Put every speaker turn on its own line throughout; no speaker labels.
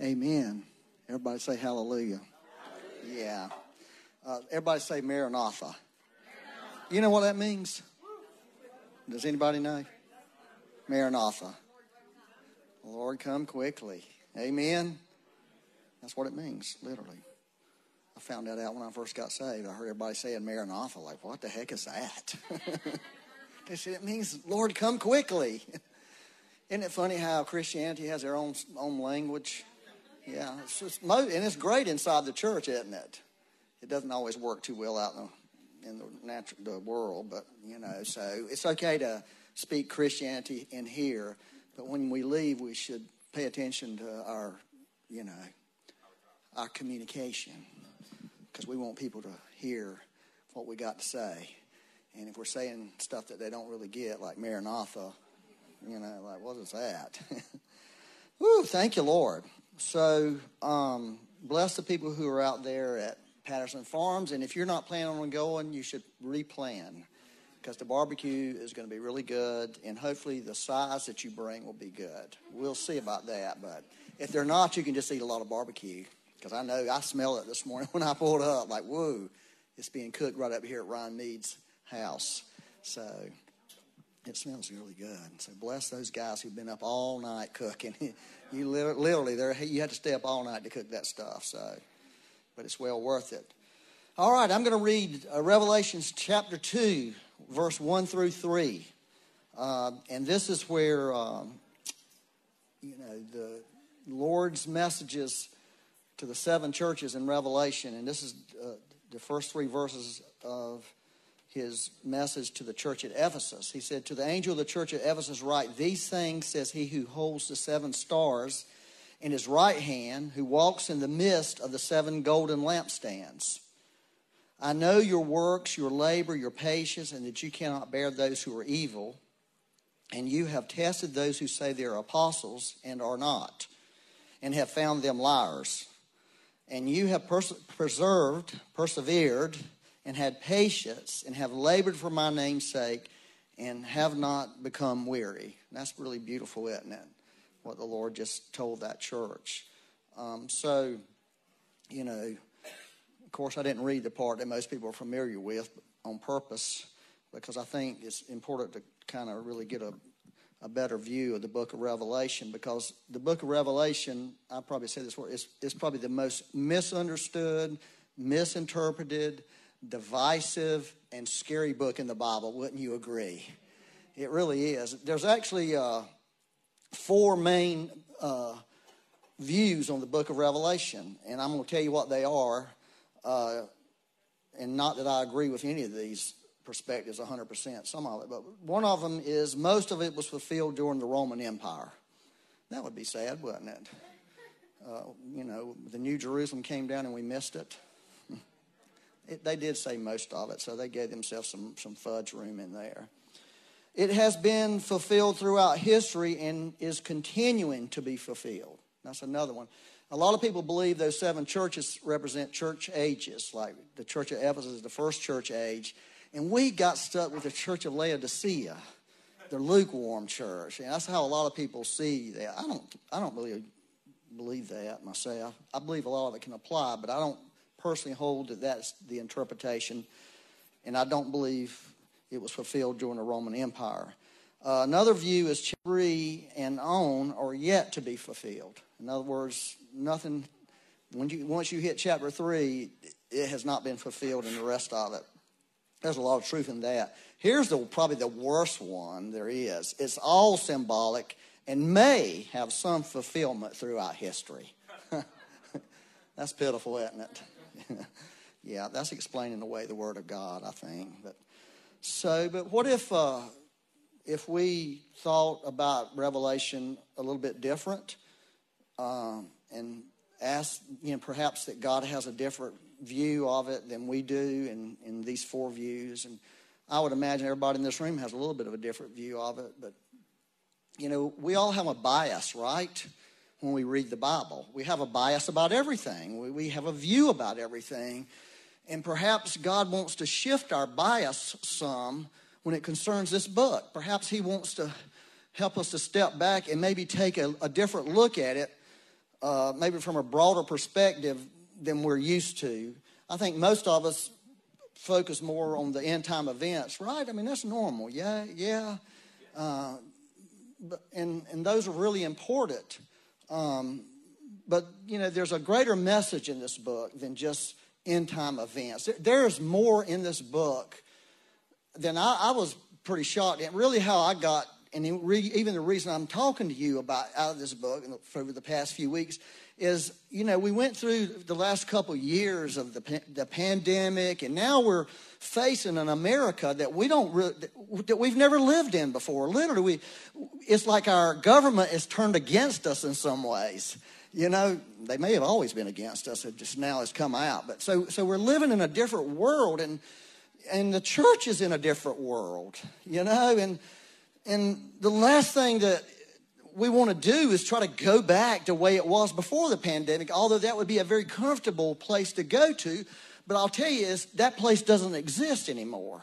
Amen. Everybody say hallelujah. Yeah. Uh, everybody say Maranatha. You know what that means? Does anybody know? Maranatha. Lord, come quickly. Amen. That's what it means, literally. I found that out when I first got saved. I heard everybody saying Maranatha, like, what the heck is that? they said it means, Lord, come quickly. Isn't it funny how Christianity has their own own language? Yeah, it's just, and it's great inside the church, isn't it? It doesn't always work too well out in the, in the natural the world, but you know, so it's okay to speak Christianity in here, but when we leave, we should pay attention to our, you know, our communication because we want people to hear what we got to say. And if we're saying stuff that they don't really get, like Maranatha, you know, like, what is that? Woo, thank you, Lord. So, um, bless the people who are out there at Patterson Farms. And if you're not planning on going, you should replan because the barbecue is going to be really good. And hopefully, the size that you bring will be good. We'll see about that. But if they're not, you can just eat a lot of barbecue because I know I smell it this morning when I pulled up. Like, whoa, it's being cooked right up here at Ryan Mead's house. So it smells really good. So bless those guys who've been up all night cooking. you literally, you had to stay up all night to cook that stuff. So, but it's well worth it. All right, I'm going to read uh, Revelations chapter two, verse one through three, uh, and this is where um, you know the Lord's messages to the seven churches in Revelation, and this is uh, the first three verses of his message to the church at Ephesus. He said, To the angel of the church at Ephesus, write, These things says he who holds the seven stars in his right hand, who walks in the midst of the seven golden lampstands. I know your works, your labor, your patience, and that you cannot bear those who are evil. And you have tested those who say they are apostles and are not, and have found them liars. And you have pers- preserved, persevered, and had patience and have labored for my name's sake and have not become weary. That's really beautiful, isn't it? What the Lord just told that church. Um, so, you know, of course, I didn't read the part that most people are familiar with on purpose because I think it's important to kind of really get a, a better view of the book of Revelation because the book of Revelation, I probably say this word, is, is probably the most misunderstood, misinterpreted, divisive, and scary book in the Bible. Wouldn't you agree? It really is. There's actually uh, four main uh, views on the book of Revelation, and I'm going to tell you what they are. Uh, and not that I agree with any of these perspectives 100%, some of it, but one of them is most of it was fulfilled during the Roman Empire. That would be sad, wouldn't it? Uh, you know, the New Jerusalem came down and we missed it. It, they did say most of it, so they gave themselves some, some fudge room in there. It has been fulfilled throughout history and is continuing to be fulfilled. That's another one. A lot of people believe those seven churches represent church ages, like the church of Ephesus is the first church age. And we got stuck with the church of Laodicea, the lukewarm church. And that's how a lot of people see that. I don't, I don't really believe that myself. I believe a lot of it can apply, but I don't personally hold that that's the interpretation, and I don't believe it was fulfilled during the Roman Empire. Uh, another view is three and on are yet to be fulfilled. In other words, nothing. When you once you hit chapter three, it has not been fulfilled in the rest of it. There's a lot of truth in that. Here's the probably the worst one there is. It's all symbolic and may have some fulfillment throughout history. That's pitiful, isn't it? yeah, that's explaining away the Word of God, I think. But so, but what if uh, if we thought about Revelation a little bit different, um, and asked, you know, perhaps that God has a different view of it than we do in, in these four views. And I would imagine everybody in this room has a little bit of a different view of it. But, you know, we all have a bias, right? When we read the Bible. We have a bias about everything, we, we have a view about everything. And perhaps God wants to shift our bias some when it concerns this book. Perhaps He wants to help us to step back and maybe take a, a different look at it uh, maybe from a broader perspective than we're used to. I think most of us focus more on the end time events, right? I mean, that's normal. Yeah, yeah. Uh, but, and, and those are really important. Um, but, you know, there's a greater message in this book than just end time events. There's more in this book than I, I was pretty shocked. And really, how I got, and even the reason I'm talking to you about out of this book over the past few weeks is, you know, we went through the last couple years of the, the pandemic, and now we're facing an America that we don't that we've never lived in before. Literally, we, it's like our government is turned against us in some ways. You know, they may have always been against us. It just now has come out. But so, so we're living in a different world, and and the church is in a different world. You know, and and the last thing that we want to do is try to go back to the way it was before the pandemic, although that would be a very comfortable place to go to. But I'll tell you, is that place doesn't exist anymore.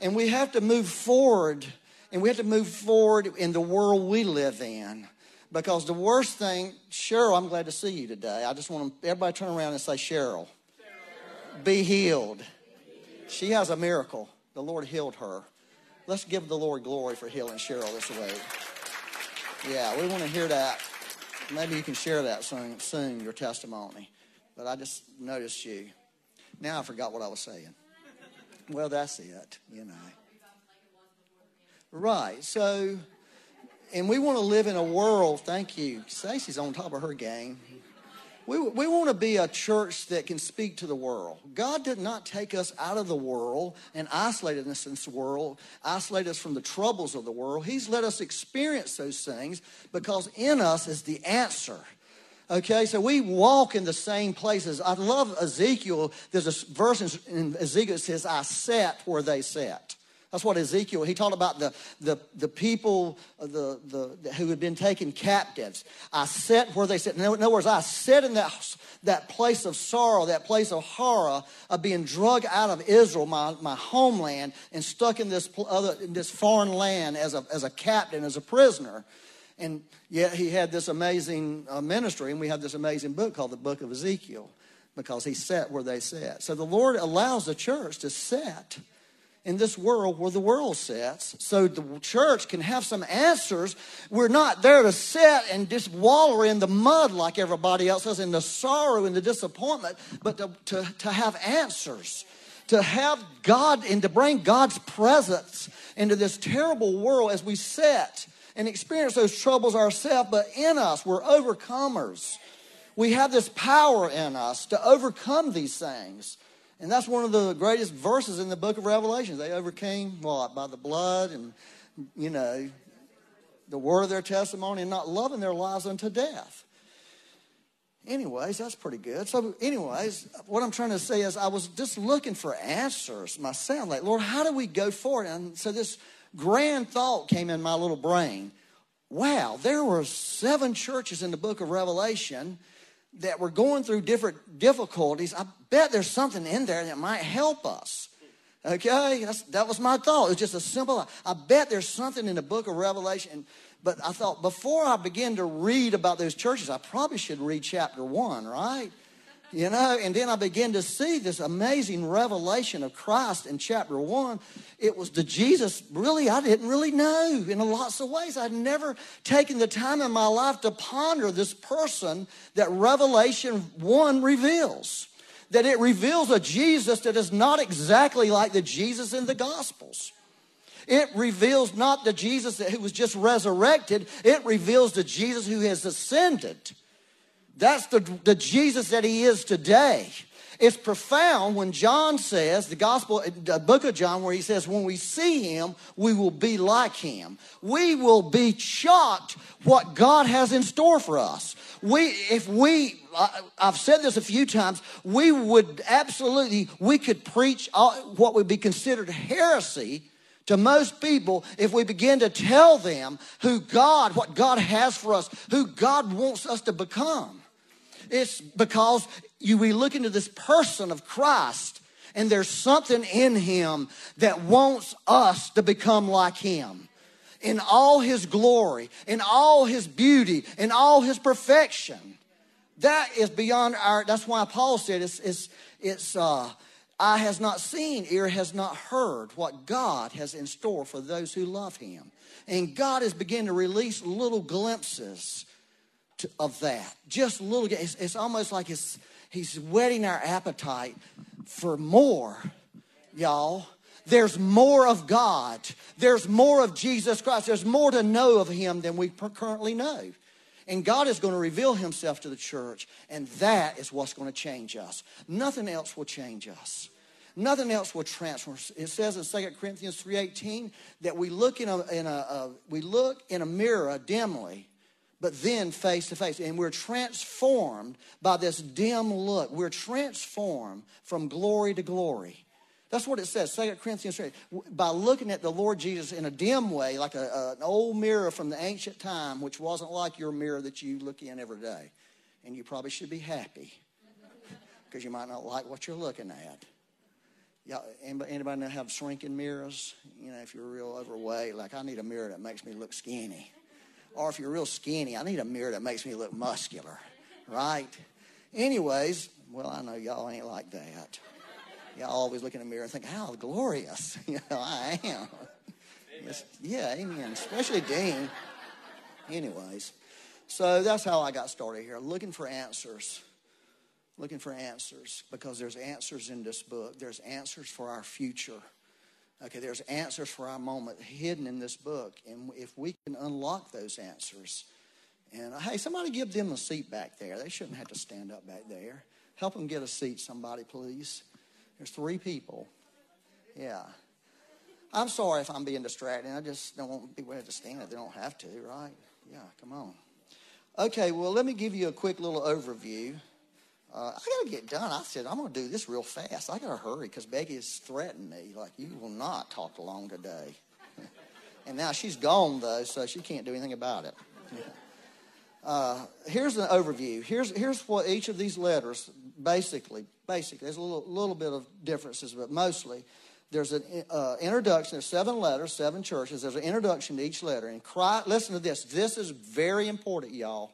And we have to move forward, and we have to move forward in the world we live in. Because the worst thing, Cheryl, I'm glad to see you today. I just want everybody turn around and say, Cheryl, Cheryl. be healed. She has a miracle. The Lord healed her. Let's give the Lord glory for healing Cheryl this way. Yeah, we want to hear that. Maybe you can share that soon, soon, your testimony. But I just noticed you. Now I forgot what I was saying. Well, that's it, you know. Right. So, and we want to live in a world. Thank you. Stacy's on top of her game. We, we want to be a church that can speak to the world. God did not take us out of the world and isolate us in this world, isolate us from the troubles of the world. He's let us experience those things because in us is the answer. Okay, so we walk in the same places. I love Ezekiel. There's a verse in Ezekiel that says, I sat where they sat. That's what Ezekiel, he talked about the, the, the people uh, the, the, who had been taken captives. I sat where they sat. In other words, I sat in that, that place of sorrow, that place of horror of being drug out of Israel, my, my homeland, and stuck in this, other, in this foreign land as a, as a captain, as a prisoner. And yet he had this amazing uh, ministry, and we have this amazing book called the Book of Ezekiel because he sat where they sat. So the Lord allows the church to sit in this world where the world sits so the church can have some answers. We're not there to sit and just wallow in the mud like everybody else does, in the sorrow and the disappointment, but to, to, to have answers. To have God and to bring God's presence into this terrible world as we sit and experience those troubles ourselves, but in us, we're overcomers. We have this power in us to overcome these things. And that's one of the greatest verses in the book of Revelation. They overcame what? By the blood and, you know, the word of their testimony and not loving their lives unto death. Anyways, that's pretty good. So, anyways, what I'm trying to say is I was just looking for answers myself. Like, Lord, how do we go forward? And so this grand thought came in my little brain. Wow, there were seven churches in the book of Revelation that we're going through different difficulties, I bet there's something in there that might help us. Okay, That's, that was my thought. It was just a simple. I bet there's something in the book of Revelation. But I thought before I begin to read about those churches, I probably should read chapter one, right? You know, and then I began to see this amazing revelation of Christ in chapter one. It was the Jesus, really, I didn't really know in lots of ways. I'd never taken the time in my life to ponder this person that Revelation one reveals. That it reveals a Jesus that is not exactly like the Jesus in the Gospels. It reveals not the Jesus who was just resurrected, it reveals the Jesus who has ascended. That's the, the Jesus that he is today. It's profound when John says, the gospel, the book of John, where he says, when we see him, we will be like him. We will be shocked what God has in store for us. We, if we, I've said this a few times, we would absolutely, we could preach what would be considered heresy to most people if we begin to tell them who God, what God has for us, who God wants us to become. It's because you we look into this person of Christ and there's something in him that wants us to become like him in all his glory, in all his beauty, in all his perfection. That is beyond our, that's why Paul said it's, it's, it's uh, eye has not seen, ear has not heard what God has in store for those who love him. And God is beginning to release little glimpses to, of that. Just a little, it's, it's almost like it's, he's whetting our appetite for more, y'all. There's more of God. There's more of Jesus Christ. There's more to know of him than we currently know. And God is going to reveal himself to the church, and that is what's going to change us. Nothing else will change us. Nothing else will transform. It says in 2 Corinthians 3.18 that we look in a, in a, a we look in a mirror dimly, but then face to face. And we're transformed by this dim look. We're transformed from glory to glory. That's what it says, 2 Corinthians 3. By looking at the Lord Jesus in a dim way, like a, a, an old mirror from the ancient time, which wasn't like your mirror that you look in every day. And you probably should be happy because you might not like what you're looking at. Y'all, anybody, anybody know have shrinking mirrors? You know, if you're real overweight, like I need a mirror that makes me look skinny. Or if you're real skinny, I need a mirror that makes me look muscular, right? Anyways, well, I know y'all ain't like that. Y'all always look in the mirror and think, how glorious. You know, I am. Yes, yeah, amen. Especially Dean. Anyways, so that's how I got started here, looking for answers. Looking for answers because there's answers in this book. There's answers for our future. Okay, there's answers for our moment hidden in this book. And if we can unlock those answers, and hey, somebody give them a seat back there. They shouldn't have to stand up back there. Help them get a seat, somebody, please. There's three people. Yeah. I'm sorry if I'm being distracting. I just don't want people to have to stand if they don't have to, right? Yeah, come on. Okay, well, let me give you a quick little overview. Uh, I got to get done. I said, I'm going to do this real fast. I got to hurry because Becky has threatened me. Like, you will not talk long today. and now she's gone, though, so she can't do anything about it. Uh, here's an overview. Here's, here's what each of these letters basically, basically, there's a little, little bit of differences, but mostly there's an uh, introduction. There's seven letters, seven churches. There's an introduction to each letter. And Christ, listen to this. This is very important, y'all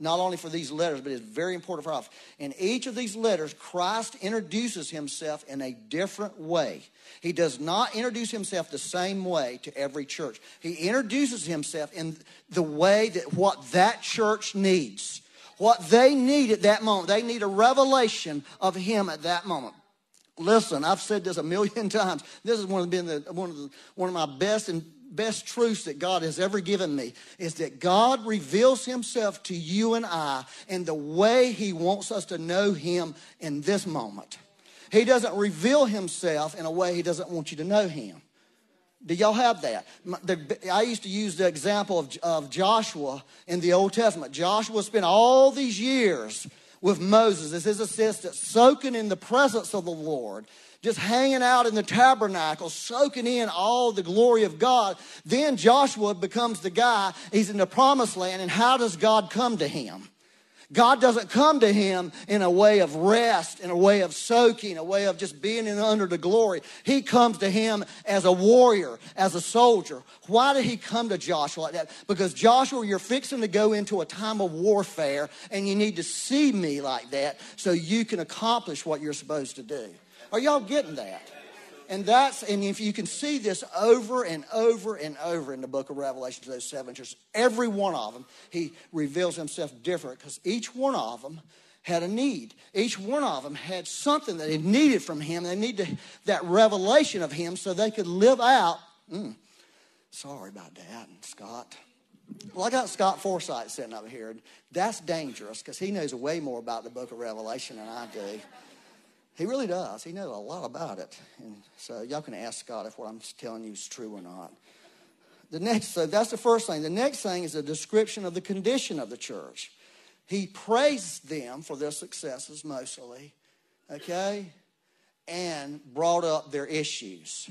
not only for these letters, but it's very important for us. In each of these letters, Christ introduces himself in a different way. He does not introduce himself the same way to every church. He introduces himself in the way that what that church needs. What they need at that moment. They need a revelation of him at that moment. Listen, I've said this a million times. This has been the, one of, the, one of my best and best truths that God has ever given me is that God reveals himself to you and I in the way he wants us to know him in this moment. He doesn't reveal himself in a way he doesn't want you to know him. Do y'all have that? I used to use the example of, of Joshua in the Old Testament. Joshua spent all these years with Moses as his assistant, soaking in the presence of the Lord just hanging out in the tabernacle, soaking in all the glory of God. Then Joshua becomes the guy, he's in the promised land, and how does God come to him? God doesn't come to him in a way of rest, in a way of soaking, a way of just being in under the glory. He comes to him as a warrior, as a soldier. Why did he come to Joshua like that? Because Joshua, you're fixing to go into a time of warfare, and you need to see me like that so you can accomplish what you're supposed to do. Are y'all getting that? And that's, and if you can see this over and over and over in the book of Revelation to those seven churches, every one of them, he reveals himself different because each one of them had a need. Each one of them had something that they needed from him. They needed that revelation of him so they could live out. Mm, sorry about that, Scott. Well, I got Scott Forsythe sitting up here. That's dangerous because he knows way more about the book of Revelation than I do. He really does. He knows a lot about it. And so y'all can ask Scott if what I'm telling you is true or not. The next, so that's the first thing. The next thing is a description of the condition of the church. He praised them for their successes mostly, okay, and brought up their issues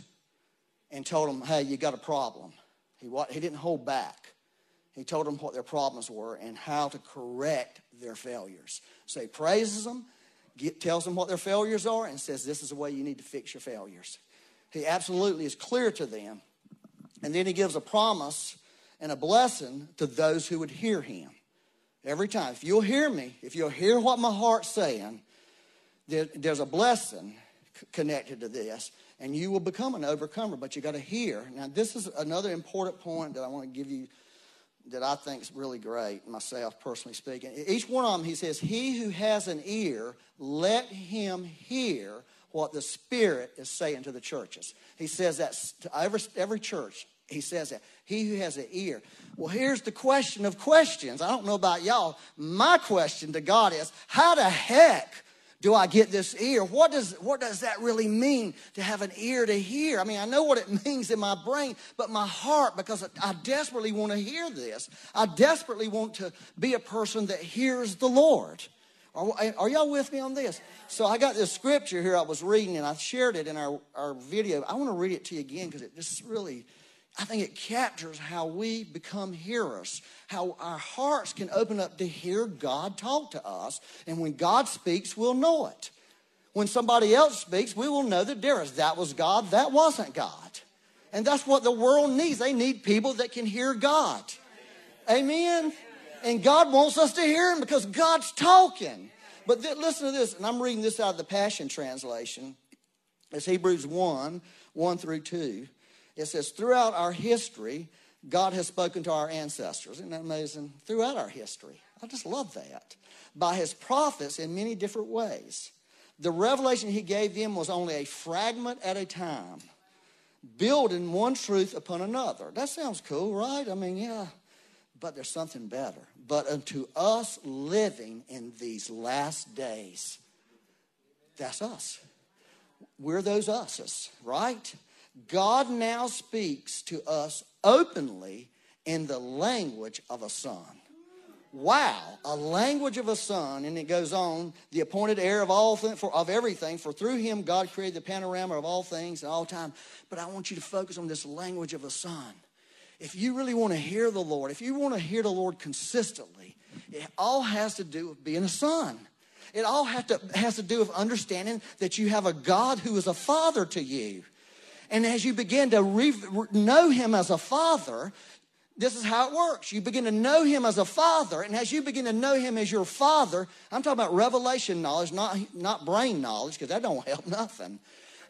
and told them, hey, you got a problem. He, he didn't hold back. He told them what their problems were and how to correct their failures. So he praises them get, tells them what their failures are and says, This is the way you need to fix your failures. He absolutely is clear to them. And then he gives a promise and a blessing to those who would hear him. Every time. If you'll hear me, if you'll hear what my heart's saying, there, there's a blessing connected to this, and you will become an overcomer. But you got to hear. Now, this is another important point that I want to give you that I think is really great, myself personally speaking. Each one of them, he says, He who has an ear, let him hear what the Spirit is saying to the churches. He says that to every, every church. He says that. He who has an ear. Well, here's the question of questions. I don't know about y'all. My question to God is how the heck do I get this ear? What does, what does that really mean to have an ear to hear? I mean, I know what it means in my brain, but my heart, because I desperately want to hear this, I desperately want to be a person that hears the Lord. Are, are, y'all with me on this? So I got this scripture here I was reading, and I shared it in our, our video. I want to read it to you again because it just really I think it captures how we become hearers, how our hearts can open up to hear God talk to us. And when God speaks, we'll know it. When somebody else speaks, we will know the difference. That was God, that wasn't God. And that's what the world needs. They need people that can hear God. Amen. And God wants us to hear Him because God's talking. But th- listen to this, and I'm reading this out of the Passion Translation. It's Hebrews 1 1 through 2. It says, throughout our history, God has spoken to our ancestors. Isn't that amazing? Throughout our history. I just love that. By his prophets in many different ways. The revelation he gave them was only a fragment at a time, building one truth upon another. That sounds cool, right? I mean, yeah. But there's something better. But unto us living in these last days, that's us. We're those us's, right? God now speaks to us openly in the language of a son. Wow, a language of a son, and it goes on, the appointed heir of all th- for, of everything, for through him God created the panorama of all things and all time. But I want you to focus on this language of a son. If you really want to hear the Lord, if you want to hear the Lord consistently, it all has to do with being a son. It all to, has to do with understanding that you have a God who is a father to you. And as you begin to re- know him as a father, this is how it works. You begin to know him as a father, and as you begin to know him as your father, I'm talking about revelation knowledge, not, not brain knowledge, because that don't help nothing.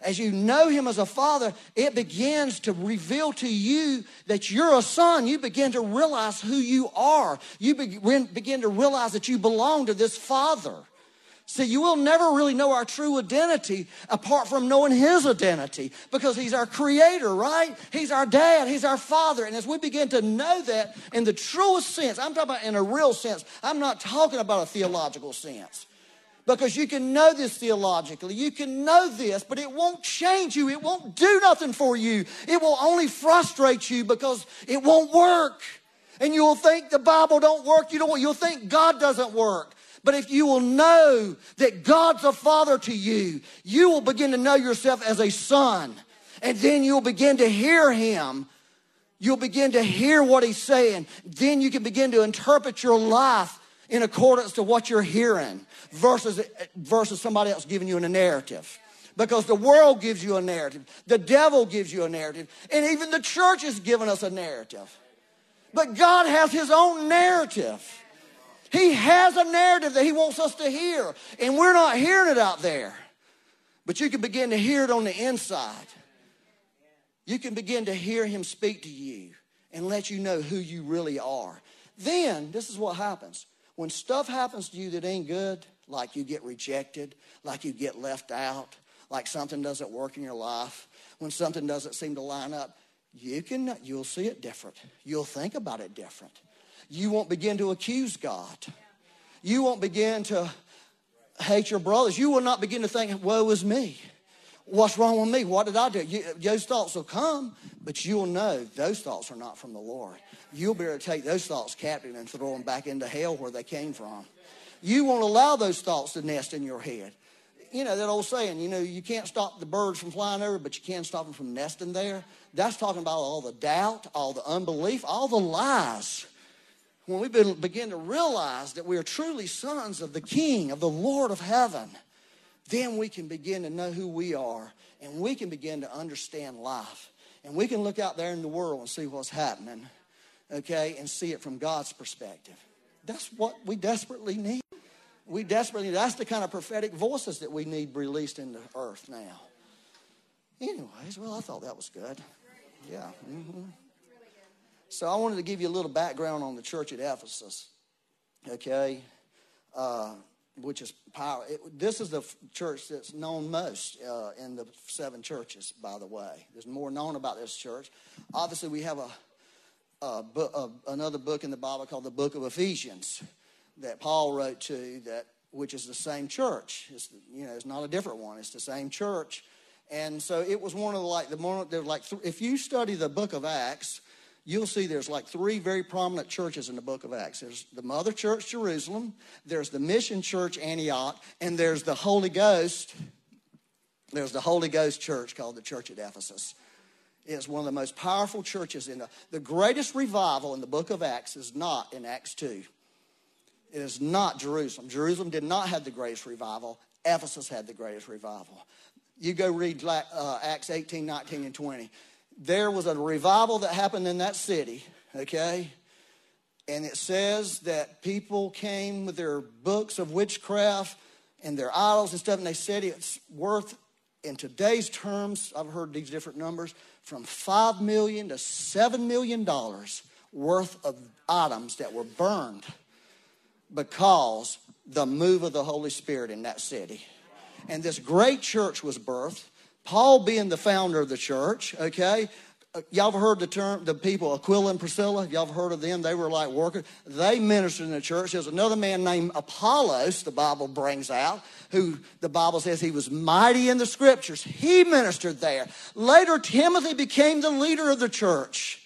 As you know him as a father, it begins to reveal to you that you're a son. You begin to realize who you are. You begin to realize that you belong to this father. See, you will never really know our true identity apart from knowing His identity because He's our creator, right? He's our dad, He's our father. And as we begin to know that in the truest sense, I'm talking about in a real sense, I'm not talking about a theological sense. Because you can know this theologically, you can know this, but it won't change you. It won't do nothing for you. It will only frustrate you because it won't work. And you'll think the Bible don't work. You what? You'll think God doesn't work. But if you will know that God's a father to you, you will begin to know yourself as a son. And then you'll begin to hear him. You'll begin to hear what he's saying. Then you can begin to interpret your life in accordance to what you're hearing versus, versus somebody else giving you a narrative. Because the world gives you a narrative, the devil gives you a narrative, and even the church has given us a narrative. But God has his own narrative. He has a narrative that He wants us to hear, and we're not hearing it out there. But you can begin to hear it on the inside. You can begin to hear Him speak to you and let you know who you really are. Then, this is what happens. When stuff happens to you that ain't good, like you get rejected, like you get left out, like something doesn't work in your life, when something doesn't seem to line up, you can you'll see it different. You'll think about it different you won't begin to accuse God. You won't begin to hate your brothers. You will not begin to think, woe is me. What's wrong with me? What did I do? You, those thoughts will come, but you'll know those thoughts are not from the Lord. You'll be able to take those thoughts captive and throw them back into hell where they came from. You won't allow those thoughts to nest in your head. You know, that old saying, you know, you can't stop the birds from flying over, but you can stop them from nesting there. That's talking about all the doubt, all the unbelief, all the lies when we begin to realize that we are truly sons of the King, of the Lord of heaven, then we can begin to know who we are and we can begin to understand life. And we can look out there in the world and see what's happening, okay, and see it from God's perspective. that's what we desperately need. We desperately, that's the kind of prophetic voices that we need released in the earth now. Anyways, well, I thought that was good. Yeah. Mm-hmm. So I wanted to give you a little background on the church at Ephesus. Okay. Uh, which is power. It, this is the church that's known most uh, in the seven churches, by the way. There's more known about this church. Obviously, we have a, a, a, another book in the Bible called the Book of Ephesians that Paul wrote to, that which is the same church. It's you know, it's not a different one. It's the same church, and so it was one of the like the more there's like th- if you study the Book of Acts you'll see there's like three very prominent churches in the book of Acts. There's the Mother Church, Jerusalem, there's the Mission Church, Antioch, and there's the Holy Ghost. There's the Holy Ghost Church called the Church at Ephesus. It's one of the most powerful churches in the, the greatest revival in the book of Acts is not in Acts 2. It is not Jerusalem. Jerusalem did not have the greatest revival. Ephesus had the greatest revival. You go read uh, Acts 18, 19, and 20 there was a revival that happened in that city, okay? And it says that people came with their books of witchcraft and their idols and stuff, and they said it's worth, in today's terms, I've heard these different numbers, from 5 million to $7 million worth of items that were burned because the move of the Holy Spirit in that city. And this great church was birthed Paul being the founder of the church, okay? Uh, y'all have heard the term, the people, Aquila and Priscilla? Y'all have heard of them? They were like workers. They ministered in the church. There's another man named Apollos, the Bible brings out, who the Bible says he was mighty in the scriptures. He ministered there. Later, Timothy became the leader of the church.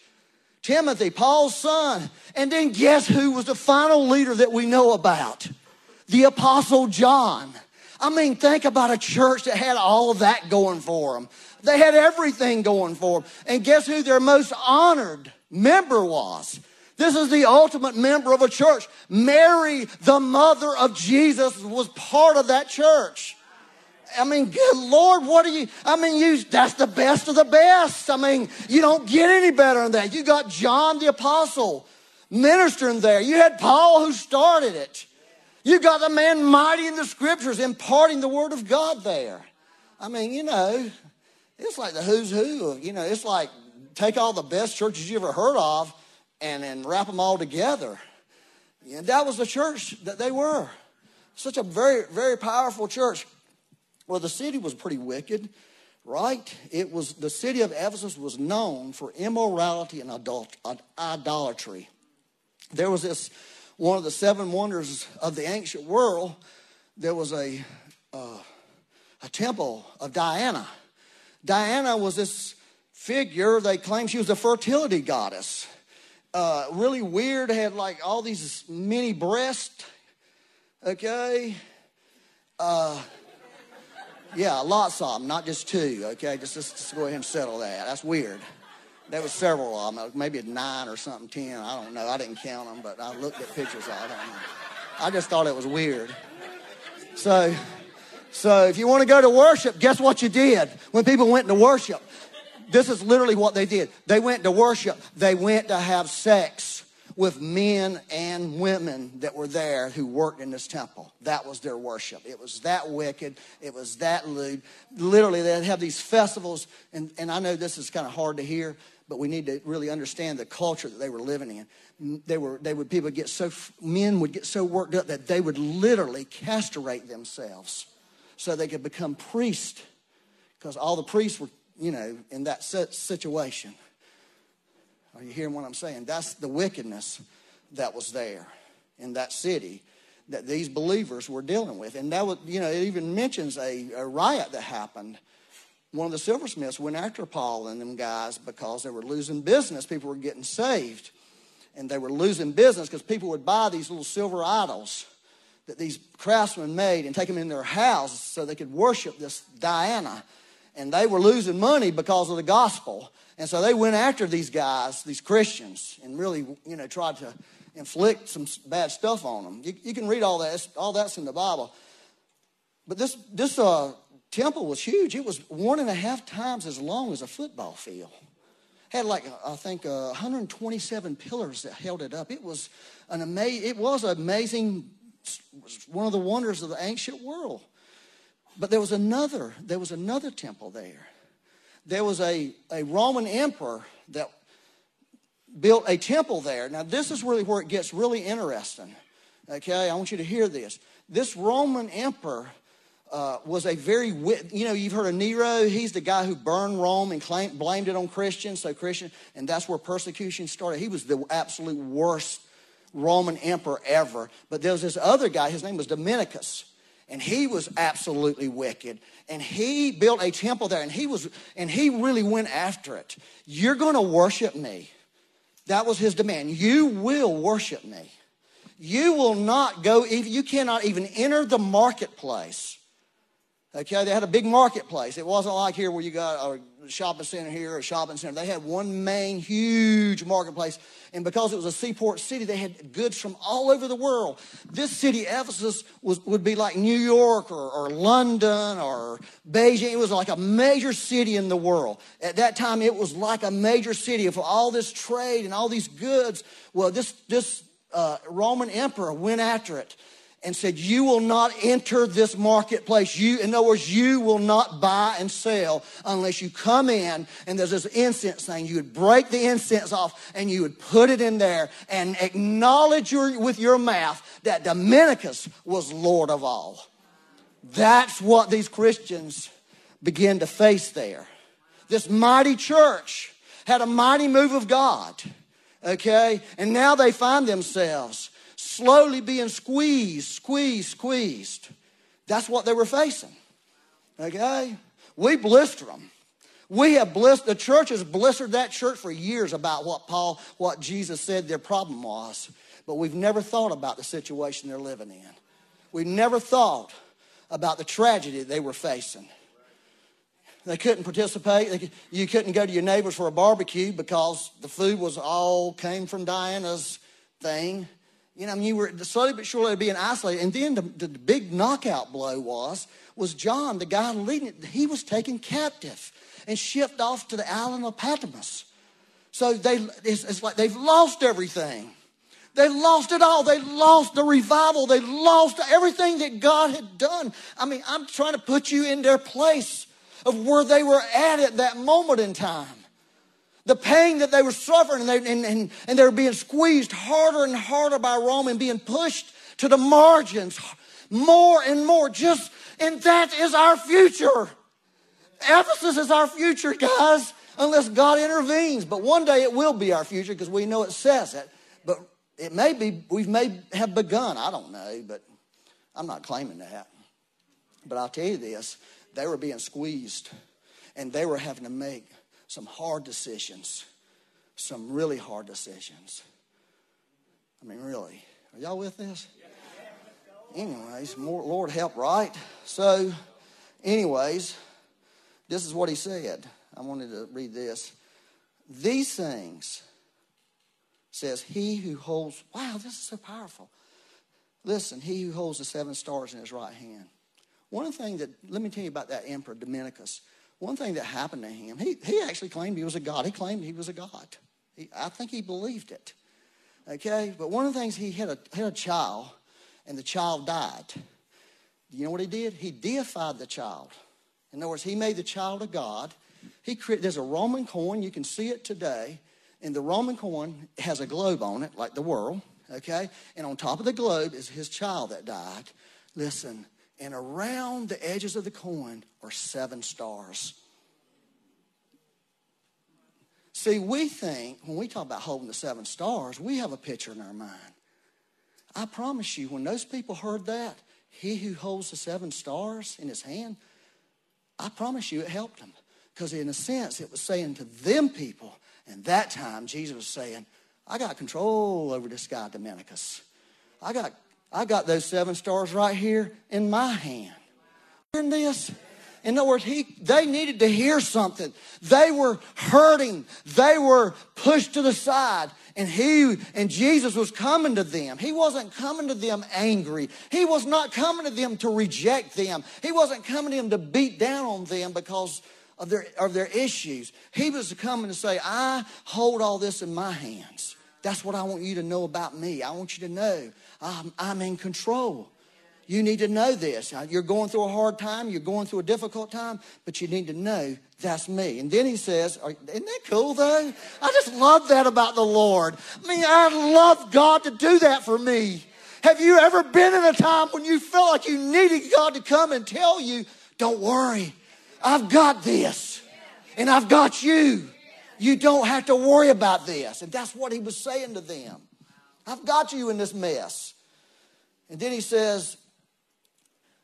Timothy, Paul's son. And then guess who was the final leader that we know about? The Apostle John. I mean, think about a church that had all that going for them. They had everything going for them. And guess who their most honored member was? This is the ultimate member of a church. Mary, the mother of Jesus, was part of that church. I mean, good Lord, what are you? I mean, you, that's the best of the best. I mean, you don't get any better than that. You got John the Apostle ministering there. You had Paul who started it. You got the man mighty in the scriptures imparting the word of God there. I mean, you know, it's like the who's who you know, it's like take all the best churches you ever heard of and then wrap them all together. And that was the church that they were. Such a very, very powerful church. Well, the city was pretty wicked, right? It was the city of Ephesus was known for immorality and idolatry. There was this one of the seven wonders of the ancient world, there was a, uh, a temple of Diana. Diana was this figure, they claim she was a fertility goddess. Uh, really weird, had like all these mini breasts, okay? Uh, yeah, lots of them, not just two, okay? Just, just, just go ahead and settle that. That's weird. There was several of them, maybe nine or something, ten. I don't know. I didn't count them, but I looked at pictures of them. I just thought it was weird. So, so if you want to go to worship, guess what you did when people went to worship? This is literally what they did. They went to worship. They went to have sex with men and women that were there who worked in this temple. That was their worship. It was that wicked. It was that lewd. Literally, they'd have these festivals, and, and I know this is kind of hard to hear, but we need to really understand the culture that they were living in. They were, they would, people would get so, men would get so worked up that they would literally castrate themselves so they could become priests because all the priests were, you know, in that situation. Are you hearing what I'm saying? That's the wickedness that was there in that city that these believers were dealing with. And that was, you know, it even mentions a, a riot that happened one of the silversmiths went after Paul and them guys because they were losing business. People were getting saved. And they were losing business because people would buy these little silver idols that these craftsmen made and take them in their house so they could worship this Diana. And they were losing money because of the gospel. And so they went after these guys, these Christians, and really, you know, tried to inflict some bad stuff on them. You, you can read all that. All that's in the Bible. But this, this uh, temple was huge. It was one and a half times as long as a football field. had like I think uh, 127 pillars that held it up. It was an amazing. It was amazing. One of the wonders of the ancient world. But there was another. There was another temple there. There was a, a Roman emperor that built a temple there. Now this is really where it gets really interesting. Okay, I want you to hear this. This Roman emperor uh, was a very, you know, you've heard of Nero. He's the guy who burned Rome and claimed, blamed it on Christians. So Christian, and that's where persecution started. He was the absolute worst Roman emperor ever. But there was this other guy. His name was Dominicus, and he was absolutely wicked. And he built a temple there, and he was, and he really went after it. You're going to worship me. That was his demand. You will worship me. You will not go. You cannot even enter the marketplace Okay, they had a big marketplace. It wasn't like here where you got a shopping center here, a shopping center. They had one main huge marketplace. And because it was a seaport city, they had goods from all over the world. This city, Ephesus, was, would be like New York or, or London or Beijing. It was like a major city in the world. At that time, it was like a major city of all this trade and all these goods. Well, this, this uh, Roman emperor went after it and said, You will not enter this marketplace. You, in other words, you will not buy and sell unless you come in and there's this incense thing. You would break the incense off and you would put it in there and acknowledge your, with your mouth that Dominicus was Lord of all. That's what these Christians begin to face there. This mighty church had a mighty move of God, okay? And now they find themselves slowly being squeezed, squeezed, squeezed. That's what they were facing. Okay? We blister them. We have blistered, the church has blistered that church for years about what Paul, what Jesus said their problem was. But we've never thought about the situation they're living in. We've never thought about the tragedy they were facing. They couldn't participate. you couldn't go to your neighbors for a barbecue because the food was all came from Diana's thing. You know, I mean, you were slowly but surely being isolated. And then the, the big knockout blow was, was John, the guy leading it, he was taken captive and shipped off to the island of Patmos. So they, it's, it's like they've lost everything. They lost it all. They lost the revival. They lost everything that God had done. I mean, I'm trying to put you in their place of where they were at at that moment in time. The pain that they were suffering, and they, and, and, and they were being squeezed harder and harder by Rome and being pushed to the margins more and more. Just, and that is our future. Ephesus is our future, guys, unless God intervenes. But one day it will be our future because we know it says it. But it may be, we may have begun. I don't know, but I'm not claiming that. But I'll tell you this they were being squeezed and they were having to make some hard decisions, some really hard decisions. I mean, really. Are y'all with this? Anyways, more Lord help, right? So, anyways, this is what he said. I wanted to read this. These things says he who holds wow, this is so powerful. Listen, he who holds the seven stars in his right hand. One thing that let me tell you about that emperor Dominicus one thing that happened to him, he, he actually claimed he was a God. He claimed he was a God. He, I think he believed it. Okay? But one of the things, he had a, had a child, and the child died. Do You know what he did? He deified the child. In other words, he made the child a God. He created, there's a Roman coin, you can see it today. And the Roman coin has a globe on it, like the world, okay? And on top of the globe is his child that died. Listen, and around the edges of the coin are seven stars. See, we think, when we talk about holding the seven stars, we have a picture in our mind. I promise you, when those people heard that, he who holds the seven stars in his hand, I promise you it helped them. Because in a sense, it was saying to them people, and that time Jesus was saying, I got control over this guy, Dominicus. I got I got those seven stars right here in my hand. Hearing this? In other words, he, they needed to hear something. They were hurting. They were pushed to the side. And he and Jesus was coming to them. He wasn't coming to them angry. He was not coming to them to reject them. He wasn't coming to them to beat down on them because of their, of their issues. He was coming to say, I hold all this in my hands. That's what I want you to know about me. I want you to know I'm, I'm in control. You need to know this. You're going through a hard time, you're going through a difficult time, but you need to know that's me. And then he says, Isn't that cool though? I just love that about the Lord. I mean, I love God to do that for me. Have you ever been in a time when you felt like you needed God to come and tell you, Don't worry, I've got this, and I've got you. You don't have to worry about this. And that's what he was saying to them. I've got you in this mess. And then he says,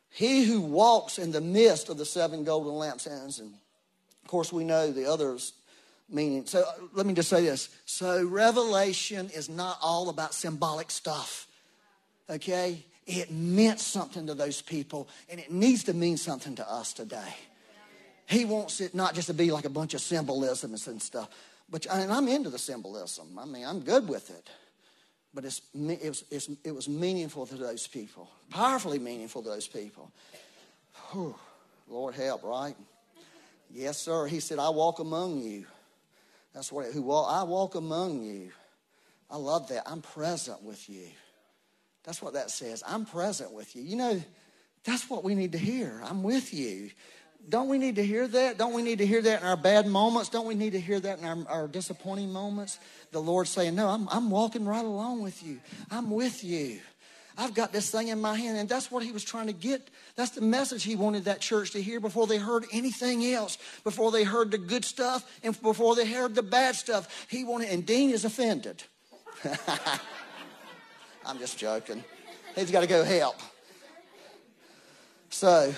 He who walks in the midst of the seven golden lampstands, and of course we know the others meaning. So uh, let me just say this. So Revelation is not all about symbolic stuff. Okay? It meant something to those people, and it needs to mean something to us today. He wants it not just to be like a bunch of symbolism and stuff. But and I'm into the symbolism. I mean, I'm good with it. But it's, it, was, it's, it was meaningful to those people, powerfully meaningful to those people. Whew, Lord help, right? Yes, sir. He said, I walk among you. That's what who well, I walk among you. I love that. I'm present with you. That's what that says. I'm present with you. You know, that's what we need to hear. I'm with you. Don't we need to hear that? Don't we need to hear that in our bad moments? Don't we need to hear that in our, our disappointing moments? The Lord saying, No, I'm, I'm walking right along with you. I'm with you. I've got this thing in my hand. And that's what he was trying to get. That's the message he wanted that church to hear before they heard anything else, before they heard the good stuff, and before they heard the bad stuff. He wanted, and Dean is offended. I'm just joking. He's got to go help. So,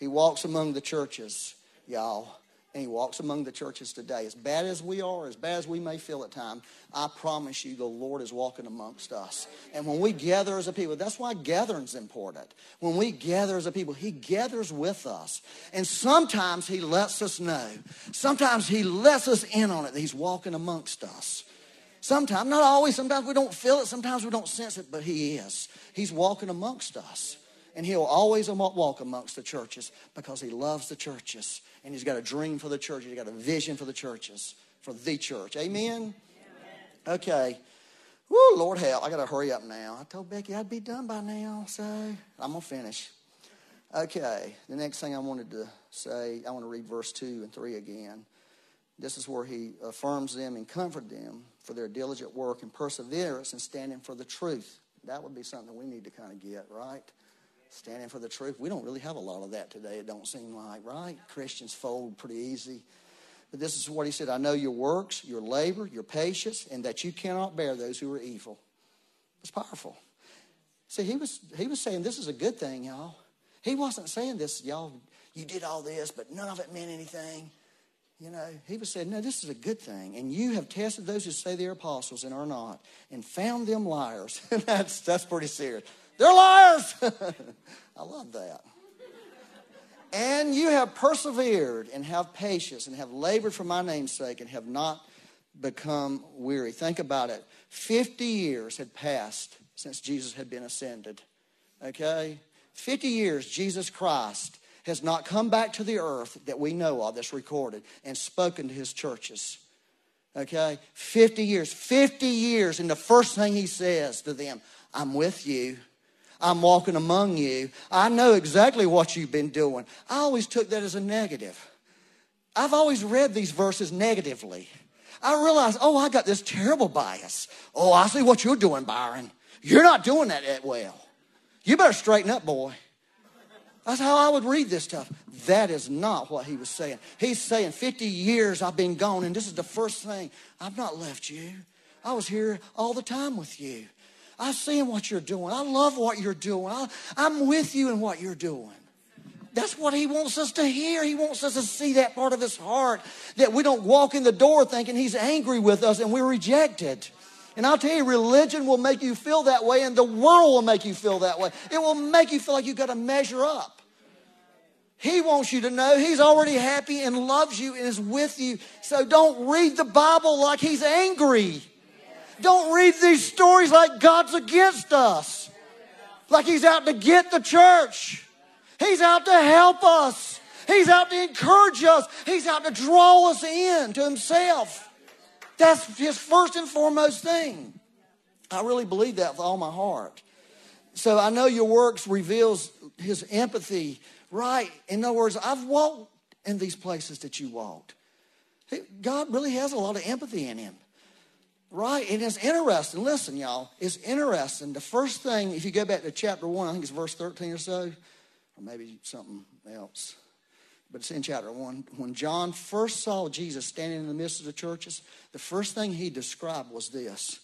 he walks among the churches, y'all. And he walks among the churches today. As bad as we are, as bad as we may feel at times, I promise you the Lord is walking amongst us. And when we gather as a people, that's why gathering's important. When we gather as a people, he gathers with us. And sometimes he lets us know. Sometimes he lets us in on it that he's walking amongst us. Sometimes, not always, sometimes we don't feel it, sometimes we don't sense it, but he is. He's walking amongst us. And he'll always walk amongst the churches because he loves the churches. And he's got a dream for the church. He's got a vision for the churches, for the church. Amen? Amen. Okay. Woo, Lord help. I got to hurry up now. I told Becky I'd be done by now, so I'm going to finish. Okay. The next thing I wanted to say, I want to read verse 2 and 3 again. This is where he affirms them and comfort them for their diligent work and perseverance in standing for the truth. That would be something we need to kind of get, right? Standing for the truth. We don't really have a lot of that today, it don't seem like, right? Christians fold pretty easy. But this is what he said I know your works, your labor, your patience, and that you cannot bear those who are evil. It's powerful. See, he was, he was saying this is a good thing, y'all. He wasn't saying this, y'all, you did all this, but none of it meant anything. You know, he was saying, no, this is a good thing. And you have tested those who say they're apostles and are not, and found them liars. that's, that's pretty serious. They're liars. I love that. And you have persevered and have patience and have labored for my name's sake and have not become weary. Think about it. 50 years had passed since Jesus had been ascended. Okay? 50 years, Jesus Christ has not come back to the earth that we know of, that's recorded, and spoken to his churches. Okay? 50 years. 50 years, and the first thing he says to them, I'm with you. I'm walking among you. I know exactly what you've been doing. I always took that as a negative. I've always read these verses negatively. I realized, oh, I got this terrible bias. Oh, I see what you're doing, Byron. You're not doing that that well. You better straighten up, boy. That's how I would read this stuff. That is not what he was saying. He's saying, 50 years I've been gone, and this is the first thing. I've not left you. I was here all the time with you. I see what you're doing. I love what you're doing. I, I'm with you in what you're doing. That's what he wants us to hear. He wants us to see that part of his heart that we don't walk in the door thinking he's angry with us and we're rejected. And I'll tell you, religion will make you feel that way, and the world will make you feel that way. It will make you feel like you've got to measure up. He wants you to know He's already happy and loves you and is with you. So don't read the Bible like He's angry. Don't read these stories like God's against us, like He's out to get the church. He's out to help us. He's out to encourage us. He's out to draw us in to Himself. That's His first and foremost thing. I really believe that with all my heart. So I know your works reveals His empathy. Right. In other words, I've walked in these places that you walked. God really has a lot of empathy in Him. Right? And it's interesting. Listen, y'all, it's interesting. The first thing, if you go back to chapter 1, I think it's verse 13 or so, or maybe something else, but it's in chapter 1. When John first saw Jesus standing in the midst of the churches, the first thing he described was this.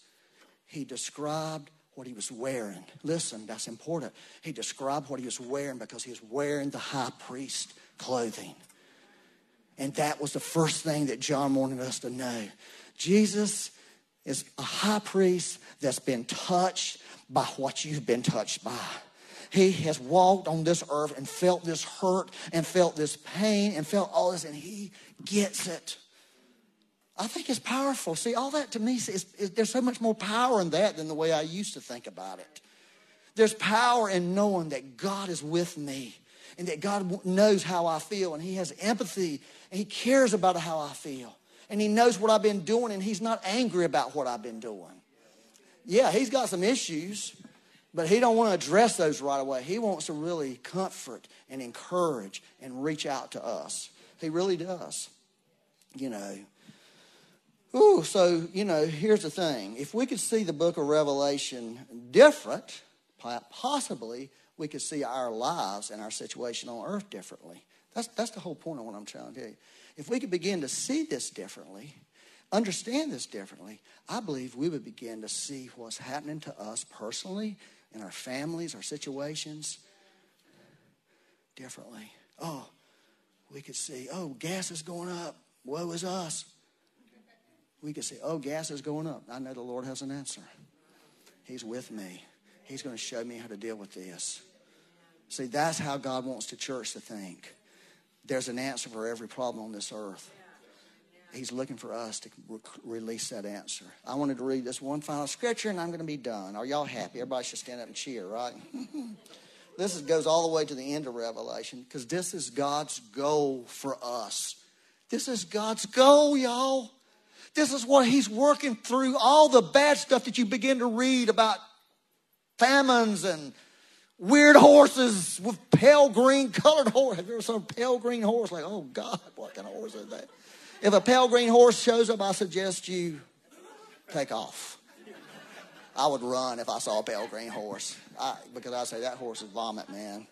He described what he was wearing. Listen, that's important. He described what he was wearing because he was wearing the high priest clothing. And that was the first thing that John wanted us to know. Jesus is a high priest that's been touched by what you've been touched by. He has walked on this earth and felt this hurt and felt this pain and felt all this, and he gets it. I think it's powerful. See, all that to me, is, is, there's so much more power in that than the way I used to think about it. There's power in knowing that God is with me and that God knows how I feel and He has empathy and He cares about how I feel and he knows what I've been doing and he's not angry about what I've been doing. Yeah, he's got some issues, but he don't want to address those right away. He wants to really comfort and encourage and reach out to us. He really does. You know. Ooh, so, you know, here's the thing. If we could see the book of Revelation different, possibly we could see our lives and our situation on earth differently. That's, that's the whole point of what I'm trying to do. If we could begin to see this differently, understand this differently, I believe we would begin to see what's happening to us personally, in our families, our situations, differently. Oh, we could see, oh, gas is going up. Woe is us. We could say, oh, gas is going up. I know the Lord has an answer. He's with me. He's going to show me how to deal with this. See, that's how God wants the church to think there's an answer for every problem on this earth. He's looking for us to re- release that answer. I wanted to read this one final scripture and I'm going to be done. Are y'all happy? Everybody should stand up and cheer, right? this is, goes all the way to the end of Revelation because this is God's goal for us. This is God's goal, y'all. This is what He's working through all the bad stuff that you begin to read about famines and weird horses with pale green colored horse. Have you ever seen a pale green horse? Like, oh God, what kind of horse is that? If a pale green horse shows up, I suggest you take off. I would run if I saw a pale green horse I, because I say that horse is vomit, man.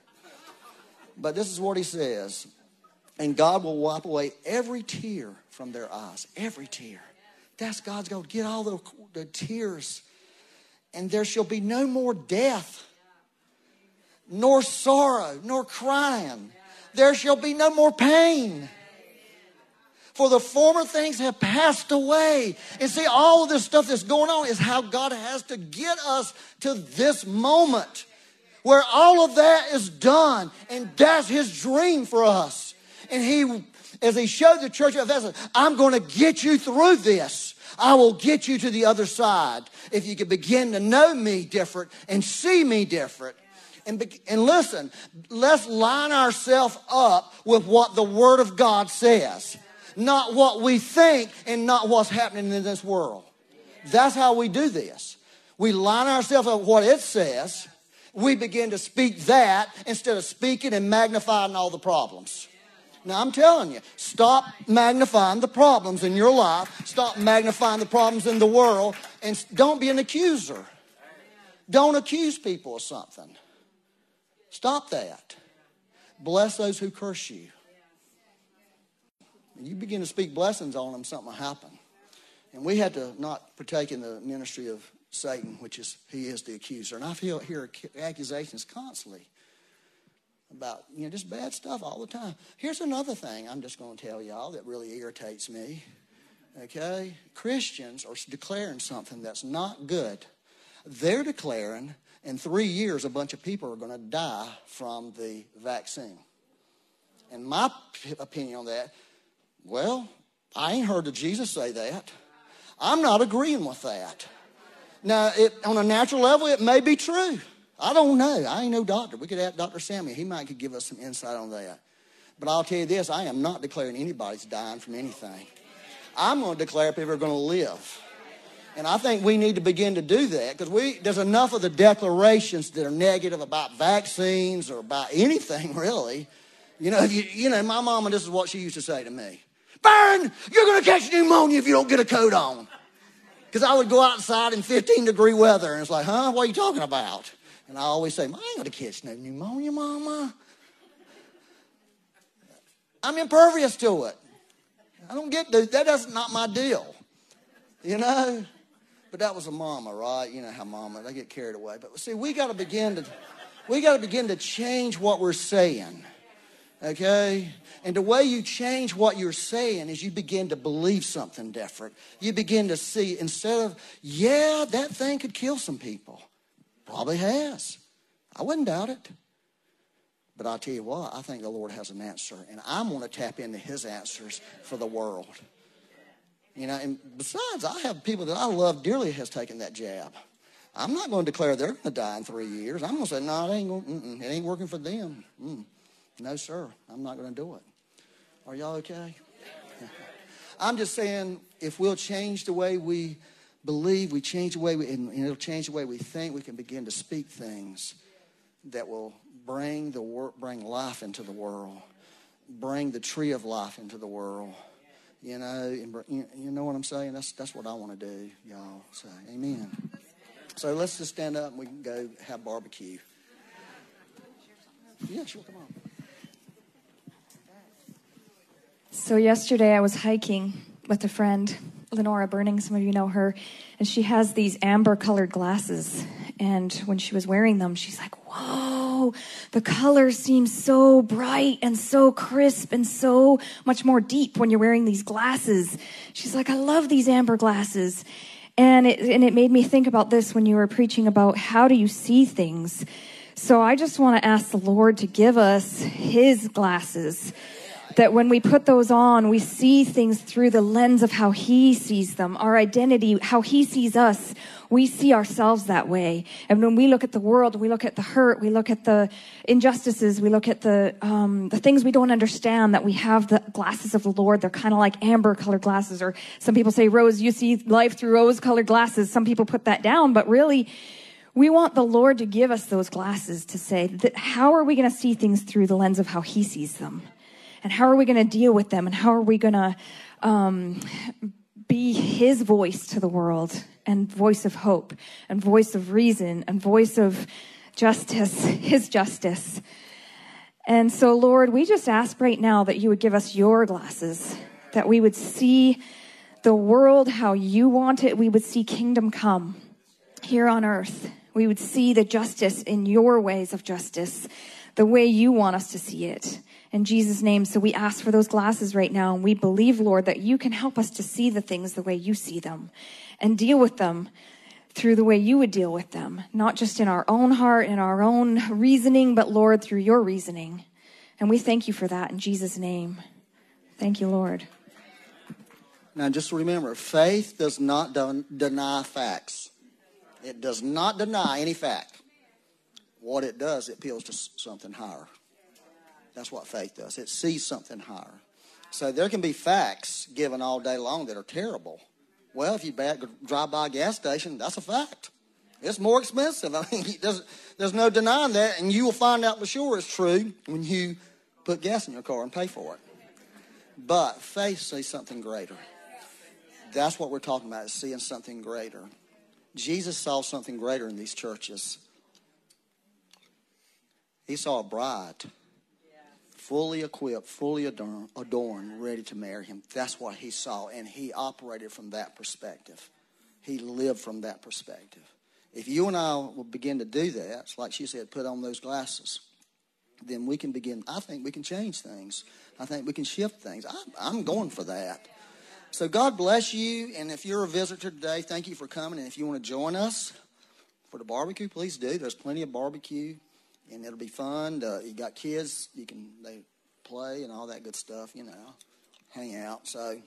But this is what he says. And God will wipe away every tear from their eyes. Every tear. That's God's goal. Get all the, the tears. And there shall be no more death nor sorrow, nor crying. There shall be no more pain. For the former things have passed away. And see, all of this stuff that's going on is how God has to get us to this moment where all of that is done. And that's his dream for us. And he, as he showed the church of Ephesus, I'm going to get you through this. I will get you to the other side. If you can begin to know me different and see me different, and, be, and listen, let's line ourselves up with what the Word of God says, not what we think and not what's happening in this world. That's how we do this. We line ourselves up with what it says. We begin to speak that instead of speaking and magnifying all the problems. Now, I'm telling you, stop magnifying the problems in your life. Stop magnifying the problems in the world. And don't be an accuser. Don't accuse people of something. Stop that. Bless those who curse you. And You begin to speak blessings on them, something will happen. And we had to not partake in the ministry of Satan, which is he is the accuser. And I feel hear accusations constantly about you know just bad stuff all the time. Here's another thing I'm just going to tell y'all that really irritates me. Okay, Christians are declaring something that's not good. They're declaring in three years, a bunch of people are going to die from the vaccine. And my opinion on that, well, I ain't heard of Jesus say that. I'm not agreeing with that. Now, it, on a natural level, it may be true. I don't know. I ain't no doctor. We could ask Dr. Samuel. He might could give us some insight on that. But I'll tell you this I am not declaring anybody's dying from anything. I'm going to declare people are going to live. And I think we need to begin to do that because we there's enough of the declarations that are negative about vaccines or about anything really. You know, you, you know, my mama, this is what she used to say to me. Byron, you're going to catch pneumonia if you don't get a coat on. Because I would go outside in 15 degree weather and it's like, huh, what are you talking about? And I always say, I ain't going to catch no pneumonia, mama. I'm impervious to it. I don't get that. That's not my deal. You know? But that was a mama, right? You know how mama, they get carried away. But see, we got to begin to, we got to begin to change what we're saying. Okay? And the way you change what you're saying is you begin to believe something different. You begin to see, instead of, yeah, that thing could kill some people. Probably has. I wouldn't doubt it. But I'll tell you what, I think the Lord has an answer. And I'm going to tap into his answers for the world. You know, and besides, I have people that I love dearly has taken that jab. I'm not going to declare they're going to die in three years. I'm going to say, no, it ain't, it ain't working for them. Mm. No, sir, I'm not going to do it. Are y'all okay? I'm just saying, if we'll change the way we believe, we change the way we, and it'll change the way we think, we can begin to speak things that will bring the wor- bring life into the world, bring the tree of life into the world. You know, and, you know what I'm saying? That's, that's what I want to do, y'all. So, amen. So let's just stand up and we can go have barbecue. Yeah, sure, come on.
So, yesterday I was hiking with a friend, Lenora Burning, some of you know her, and she has these amber colored glasses. And when she was wearing them, she's like, whoa, the colors seem so bright and so crisp and so much more deep when you're wearing these glasses. She's like, I love these amber glasses. And it, and it made me think about this when you were preaching about how do you see things. So I just want to ask the Lord to give us his glasses that when we put those on, we see things through the lens of how He sees them, our identity, how He sees us. We see ourselves that way. And when we look at the world, we look at the hurt, we look at the injustices, we look at the, um, the things we don't understand, that we have the glasses of the Lord. They're kind of like amber colored glasses, or some people say, Rose, you see life through rose colored glasses. Some people put that down, but really, we want the Lord to give us those glasses to say that how are we going to see things through the lens of how He sees them? And how are we going to deal with them and how are we going to um, be his voice to the world and voice of hope and voice of reason and voice of justice, his justice. And so, Lord, we just ask right now that you would give us your glasses, that we would see the world how you want it. We would see kingdom come here on earth. We would see the justice in your ways of justice, the way you want us to see it in Jesus' name. So we ask for those glasses right now. And we believe, Lord, that you can help us to see the things the way you see them and deal with them through the way you would deal with them, not just in our own heart and our own reasoning, but Lord, through your reasoning. And we thank you for that in Jesus' name. Thank you, Lord.
Now, just remember faith does not deny facts, it does not deny any fact. What it does, it appeals to something higher. That's what faith does. It sees something higher. So there can be facts given all day long that are terrible. Well, if you drive by a gas station, that's a fact. It's more expensive. I mean, there's, there's no denying that, and you will find out for sure it's true when you put gas in your car and pay for it. But faith sees something greater. That's what we're talking about, is seeing something greater. Jesus saw something greater in these churches. He saw a bride fully equipped, fully adorned, ready to marry him. That's what he saw, and he operated from that perspective. He lived from that perspective. If you and I will begin to do that, like she said, put on those glasses, then we can begin. I think we can change things. I think we can shift things. I, I'm going for that. So God bless you. And if you're a visitor today, thank you for coming. And if you want to join us for the barbecue, please do. There's plenty of barbecue and it'll be fun. You got kids, you can they play and all that good stuff. You know, hang out. So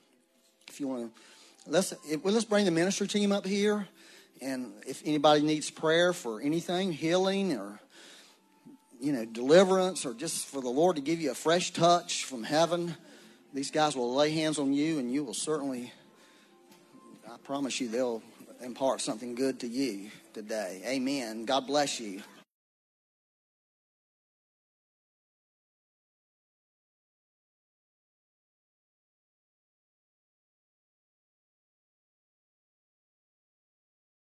if you want to, let's if, well, let's bring the ministry team up here, and if anybody needs prayer for anything, healing or you know, deliverance or just for the Lord to give you a fresh touch from heaven, these guys will lay hands on you and you will certainly, I promise you, they'll impart something good to you today. Amen. God bless you.